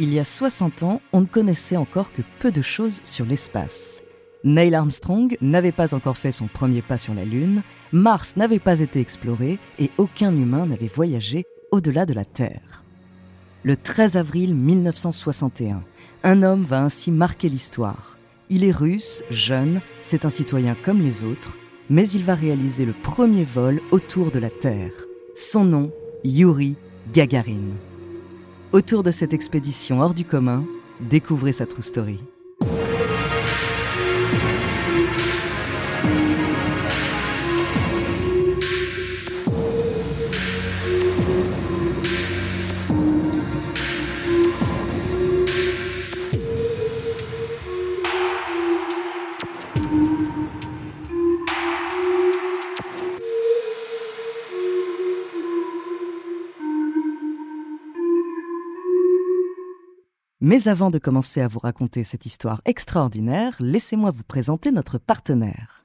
il y a 60 ans, on ne connaissait encore que peu de choses sur l'espace. Neil Armstrong n'avait pas encore fait son premier pas sur la Lune, Mars n'avait pas été exploré et aucun humain n'avait voyagé au-delà de la Terre. Le 13 avril 1961, un homme va ainsi marquer l'histoire. Il est russe, jeune, c'est un citoyen comme les autres, mais il va réaliser le premier vol autour de la Terre. Son nom, Yuri Gagarin. Autour de cette expédition hors du commun, découvrez sa true story. Mais avant de commencer à vous raconter cette histoire extraordinaire, laissez-moi vous présenter notre partenaire.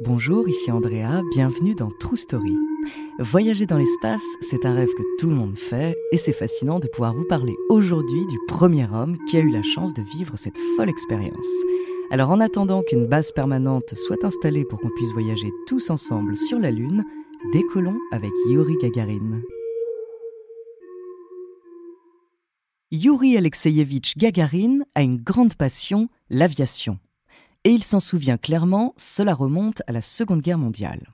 Bonjour, ici Andrea, bienvenue dans True Story. Voyager dans l'espace, c'est un rêve que tout le monde fait et c'est fascinant de pouvoir vous parler aujourd'hui du premier homme qui a eu la chance de vivre cette folle expérience. Alors en attendant qu'une base permanente soit installée pour qu'on puisse voyager tous ensemble sur la Lune, décollons avec Yuri Gagarin. Yuri Alexeyevitch Gagarin a une grande passion, l'aviation. Et il s'en souvient clairement, cela remonte à la Seconde Guerre mondiale.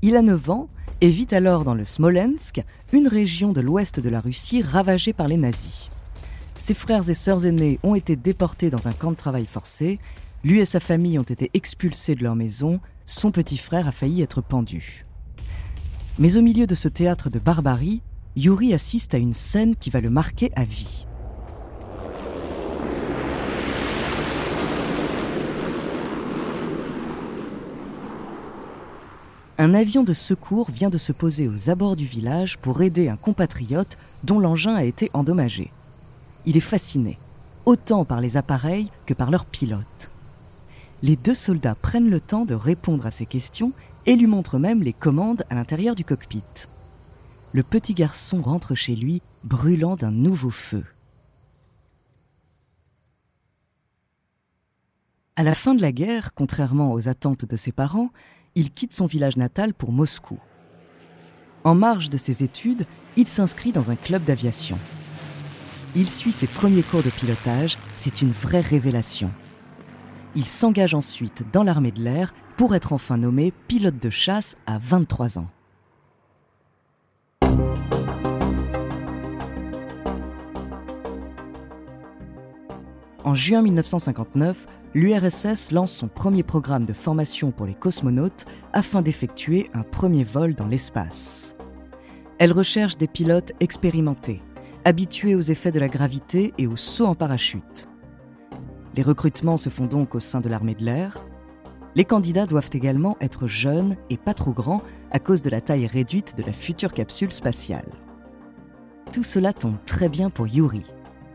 Il a 9 ans et vit alors dans le Smolensk, une région de l'ouest de la Russie ravagée par les nazis. Ses frères et sœurs aînés ont été déportés dans un camp de travail forcé, lui et sa famille ont été expulsés de leur maison, son petit frère a failli être pendu. Mais au milieu de ce théâtre de barbarie, Yuri assiste à une scène qui va le marquer à vie. Un avion de secours vient de se poser aux abords du village pour aider un compatriote dont l'engin a été endommagé. Il est fasciné, autant par les appareils que par leurs pilotes. Les deux soldats prennent le temps de répondre à ses questions et lui montrent même les commandes à l'intérieur du cockpit. Le petit garçon rentre chez lui brûlant d'un nouveau feu. À la fin de la guerre, contrairement aux attentes de ses parents, il quitte son village natal pour Moscou. En marge de ses études, il s'inscrit dans un club d'aviation. Il suit ses premiers cours de pilotage, c'est une vraie révélation. Il s'engage ensuite dans l'armée de l'air pour être enfin nommé pilote de chasse à 23 ans. En juin 1959, l'URSS lance son premier programme de formation pour les cosmonautes afin d'effectuer un premier vol dans l'espace. Elle recherche des pilotes expérimentés, habitués aux effets de la gravité et aux sauts en parachute. Les recrutements se font donc au sein de l'armée de l'air. Les candidats doivent également être jeunes et pas trop grands à cause de la taille réduite de la future capsule spatiale. Tout cela tombe très bien pour Yuri.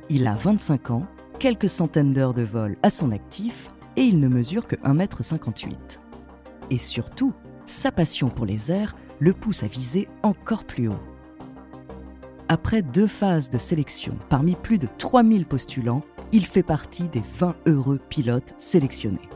Il a 25 ans quelques centaines d'heures de vol à son actif et il ne mesure que 1m58. Et surtout, sa passion pour les airs le pousse à viser encore plus haut. Après deux phases de sélection parmi plus de 3000 postulants, il fait partie des 20 heureux pilotes sélectionnés.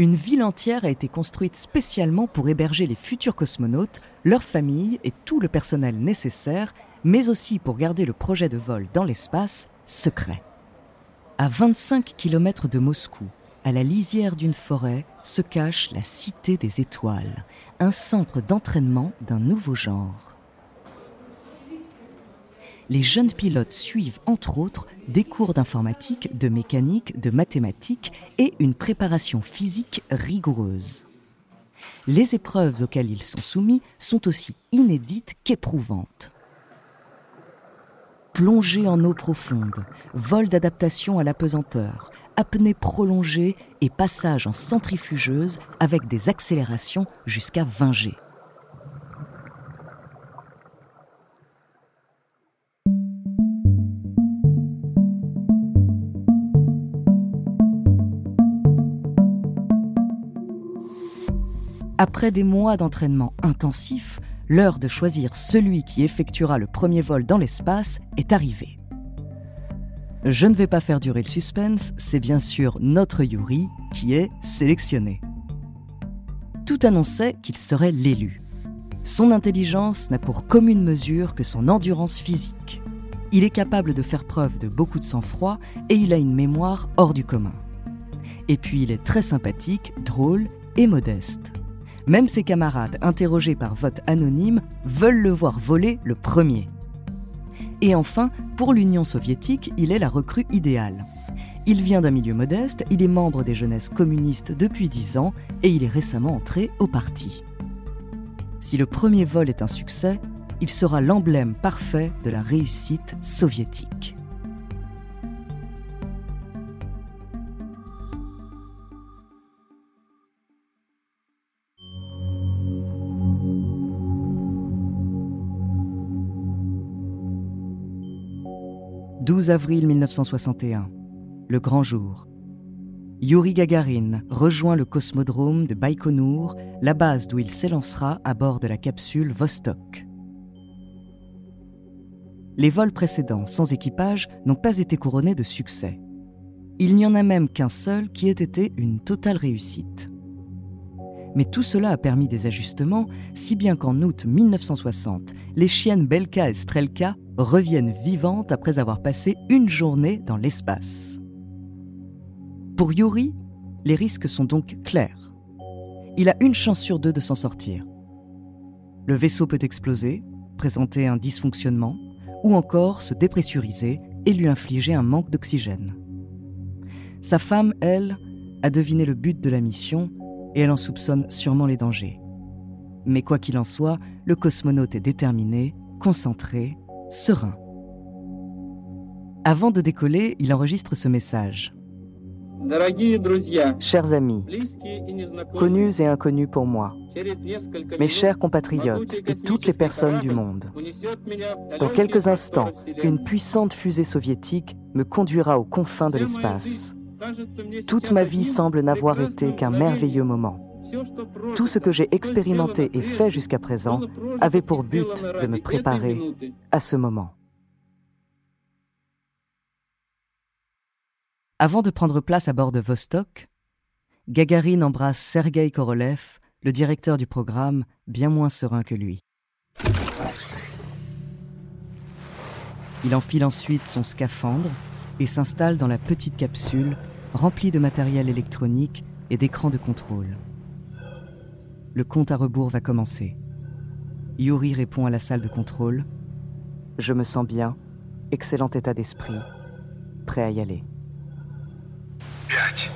Une ville entière a été construite spécialement pour héberger les futurs cosmonautes, leurs familles et tout le personnel nécessaire, mais aussi pour garder le projet de vol dans l'espace secret. À 25 km de Moscou, à la lisière d'une forêt, se cache la Cité des Étoiles, un centre d'entraînement d'un nouveau genre. Les jeunes pilotes suivent entre autres des cours d'informatique, de mécanique, de mathématiques et une préparation physique rigoureuse. Les épreuves auxquelles ils sont soumis sont aussi inédites qu'éprouvantes. Plongée en eau profonde, vol d'adaptation à l'apesanteur, apnée prolongée et passage en centrifugeuse avec des accélérations jusqu'à 20 G. Après des mois d'entraînement intensif, l'heure de choisir celui qui effectuera le premier vol dans l'espace est arrivée. Je ne vais pas faire durer le suspense, c'est bien sûr notre Yuri qui est sélectionné. Tout annonçait qu'il serait l'élu. Son intelligence n'a pour commune mesure que son endurance physique. Il est capable de faire preuve de beaucoup de sang-froid et il a une mémoire hors du commun. Et puis il est très sympathique, drôle et modeste. Même ses camarades, interrogés par vote anonyme, veulent le voir voler le premier. Et enfin, pour l'Union soviétique, il est la recrue idéale. Il vient d'un milieu modeste, il est membre des jeunesses communistes depuis 10 ans et il est récemment entré au parti. Si le premier vol est un succès, il sera l'emblème parfait de la réussite soviétique. 12 avril 1961, le grand jour. Yuri Gagarin rejoint le cosmodrome de Baïkonour, la base d'où il s'élancera à bord de la capsule Vostok. Les vols précédents sans équipage n'ont pas été couronnés de succès. Il n'y en a même qu'un seul qui ait été une totale réussite. Mais tout cela a permis des ajustements, si bien qu'en août 1960, les chiennes Belka et Strelka reviennent vivantes après avoir passé une journée dans l'espace. Pour Yuri, les risques sont donc clairs. Il a une chance sur deux de s'en sortir. Le vaisseau peut exploser, présenter un dysfonctionnement, ou encore se dépressuriser et lui infliger un manque d'oxygène. Sa femme, elle, a deviné le but de la mission et elle en soupçonne sûrement les dangers. Mais quoi qu'il en soit, le cosmonaute est déterminé, concentré, serein. Avant de décoller, il enregistre ce message. Chers amis, connus et inconnus pour moi, mes chers compatriotes et toutes les personnes du monde, dans quelques instants, une puissante fusée soviétique me conduira aux confins de l'espace. Toute ma vie semble n'avoir été qu'un merveilleux moment. Tout ce que j'ai expérimenté et fait jusqu'à présent avait pour but de me préparer à ce moment. Avant de prendre place à bord de Vostok, Gagarine embrasse Sergei Korolev, le directeur du programme, bien moins serein que lui. Il enfile ensuite son scaphandre et s'installe dans la petite capsule remplie de matériel électronique et d'écrans de contrôle le compte à rebours va commencer. Yuri répond à la salle de contrôle. Je me sens bien, excellent état d'esprit, prêt à y aller. 5,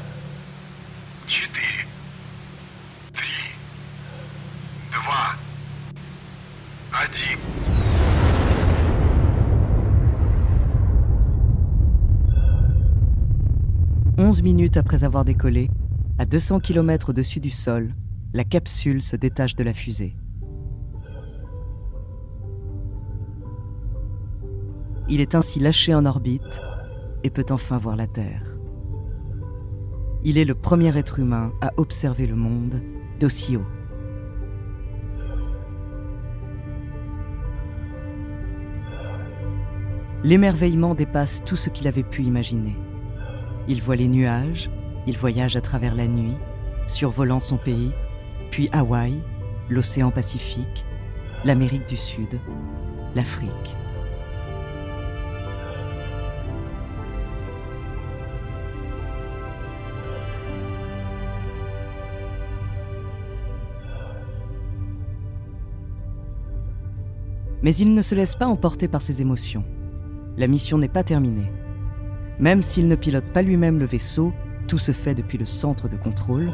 11 minutes après avoir décollé, à 200 km au-dessus du sol, la capsule se détache de la fusée. Il est ainsi lâché en orbite et peut enfin voir la Terre. Il est le premier être humain à observer le monde d'aussi haut. L'émerveillement dépasse tout ce qu'il avait pu imaginer. Il voit les nuages, il voyage à travers la nuit, survolant son pays, puis Hawaï, l'océan Pacifique, l'Amérique du Sud, l'Afrique. Mais il ne se laisse pas emporter par ses émotions. la mission n'est pas terminée. Même s'il ne pilote pas lui-même le vaisseau, tout se fait depuis le centre de contrôle,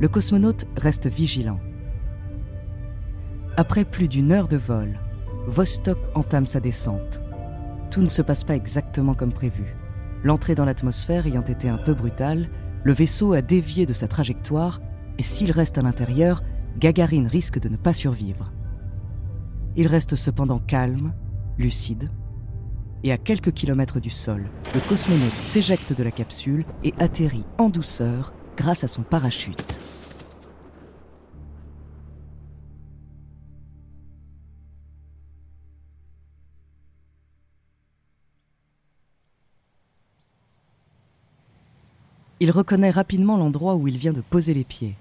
le cosmonaute reste vigilant. Après plus d'une heure de vol, Vostok entame sa descente. Tout ne se passe pas exactement comme prévu. L'entrée dans l'atmosphère ayant été un peu brutale, le vaisseau a dévié de sa trajectoire et s'il reste à l'intérieur, Gagarine risque de ne pas survivre. Il reste cependant calme, lucide, et à quelques kilomètres du sol, le cosmonaute s'éjecte de la capsule et atterrit en douceur grâce à son parachute. Il reconnaît rapidement l'endroit où il vient de poser les pieds.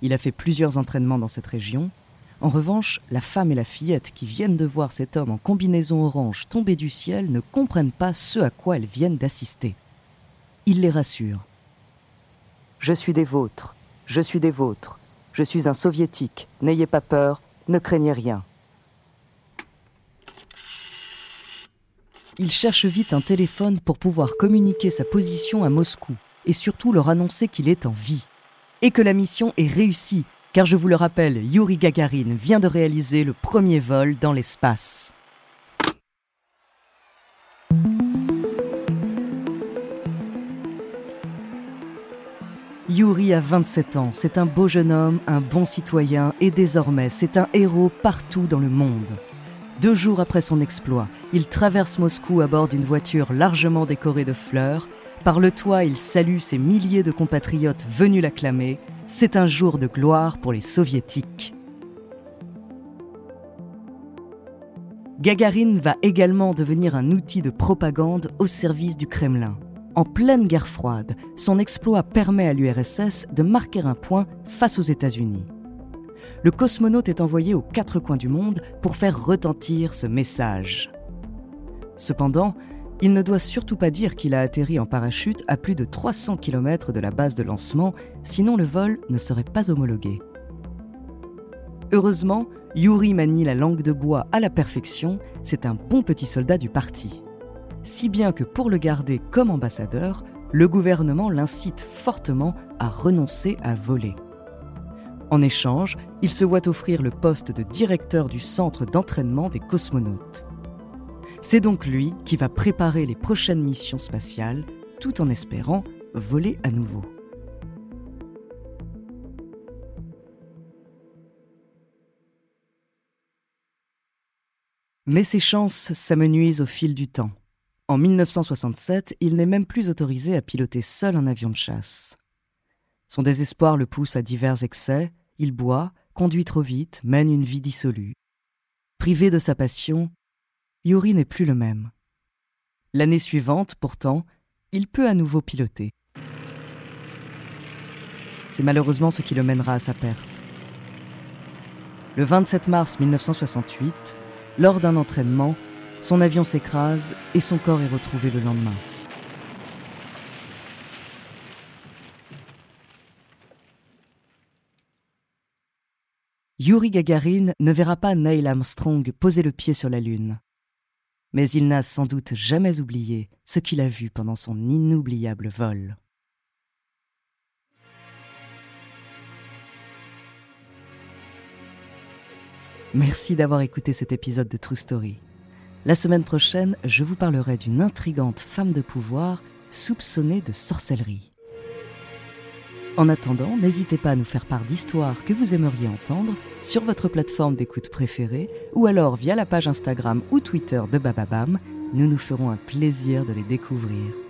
Il a fait plusieurs entraînements dans cette région. En revanche, la femme et la fillette qui viennent de voir cet homme en combinaison orange tomber du ciel ne comprennent pas ce à quoi elles viennent d'assister. Il les rassure. Je suis des vôtres, je suis des vôtres, je suis un soviétique, n'ayez pas peur, ne craignez rien. Il cherche vite un téléphone pour pouvoir communiquer sa position à Moscou et surtout leur annoncer qu'il est en vie. Et que la mission est réussie, car je vous le rappelle, Yuri Gagarin vient de réaliser le premier vol dans l'espace. Yuri a 27 ans, c'est un beau jeune homme, un bon citoyen et désormais c'est un héros partout dans le monde. Deux jours après son exploit, il traverse Moscou à bord d'une voiture largement décorée de fleurs par le toit, il salue ses milliers de compatriotes venus l'acclamer. C'est un jour de gloire pour les soviétiques. Gagarine va également devenir un outil de propagande au service du Kremlin. En pleine guerre froide, son exploit permet à l'URSS de marquer un point face aux États-Unis. Le cosmonaute est envoyé aux quatre coins du monde pour faire retentir ce message. Cependant, il ne doit surtout pas dire qu'il a atterri en parachute à plus de 300 km de la base de lancement, sinon le vol ne serait pas homologué. Heureusement, Yuri manie la langue de bois à la perfection, c'est un bon petit soldat du parti. Si bien que pour le garder comme ambassadeur, le gouvernement l'incite fortement à renoncer à voler. En échange, il se voit offrir le poste de directeur du centre d'entraînement des cosmonautes. C'est donc lui qui va préparer les prochaines missions spatiales tout en espérant voler à nouveau. Mais ses chances s'amenuisent au fil du temps. En 1967, il n'est même plus autorisé à piloter seul un avion de chasse. Son désespoir le pousse à divers excès, il boit, conduit trop vite, mène une vie dissolue. Privé de sa passion, Yuri n'est plus le même. L'année suivante, pourtant, il peut à nouveau piloter. C'est malheureusement ce qui le mènera à sa perte. Le 27 mars 1968, lors d'un entraînement, son avion s'écrase et son corps est retrouvé le lendemain. Yuri Gagarin ne verra pas Neil Armstrong poser le pied sur la Lune mais il n'a sans doute jamais oublié ce qu'il a vu pendant son inoubliable vol. Merci d'avoir écouté cet épisode de True Story. La semaine prochaine, je vous parlerai d'une intrigante femme de pouvoir soupçonnée de sorcellerie. En attendant, n'hésitez pas à nous faire part d'histoires que vous aimeriez entendre sur votre plateforme d'écoute préférée ou alors via la page Instagram ou Twitter de Bababam. Nous nous ferons un plaisir de les découvrir.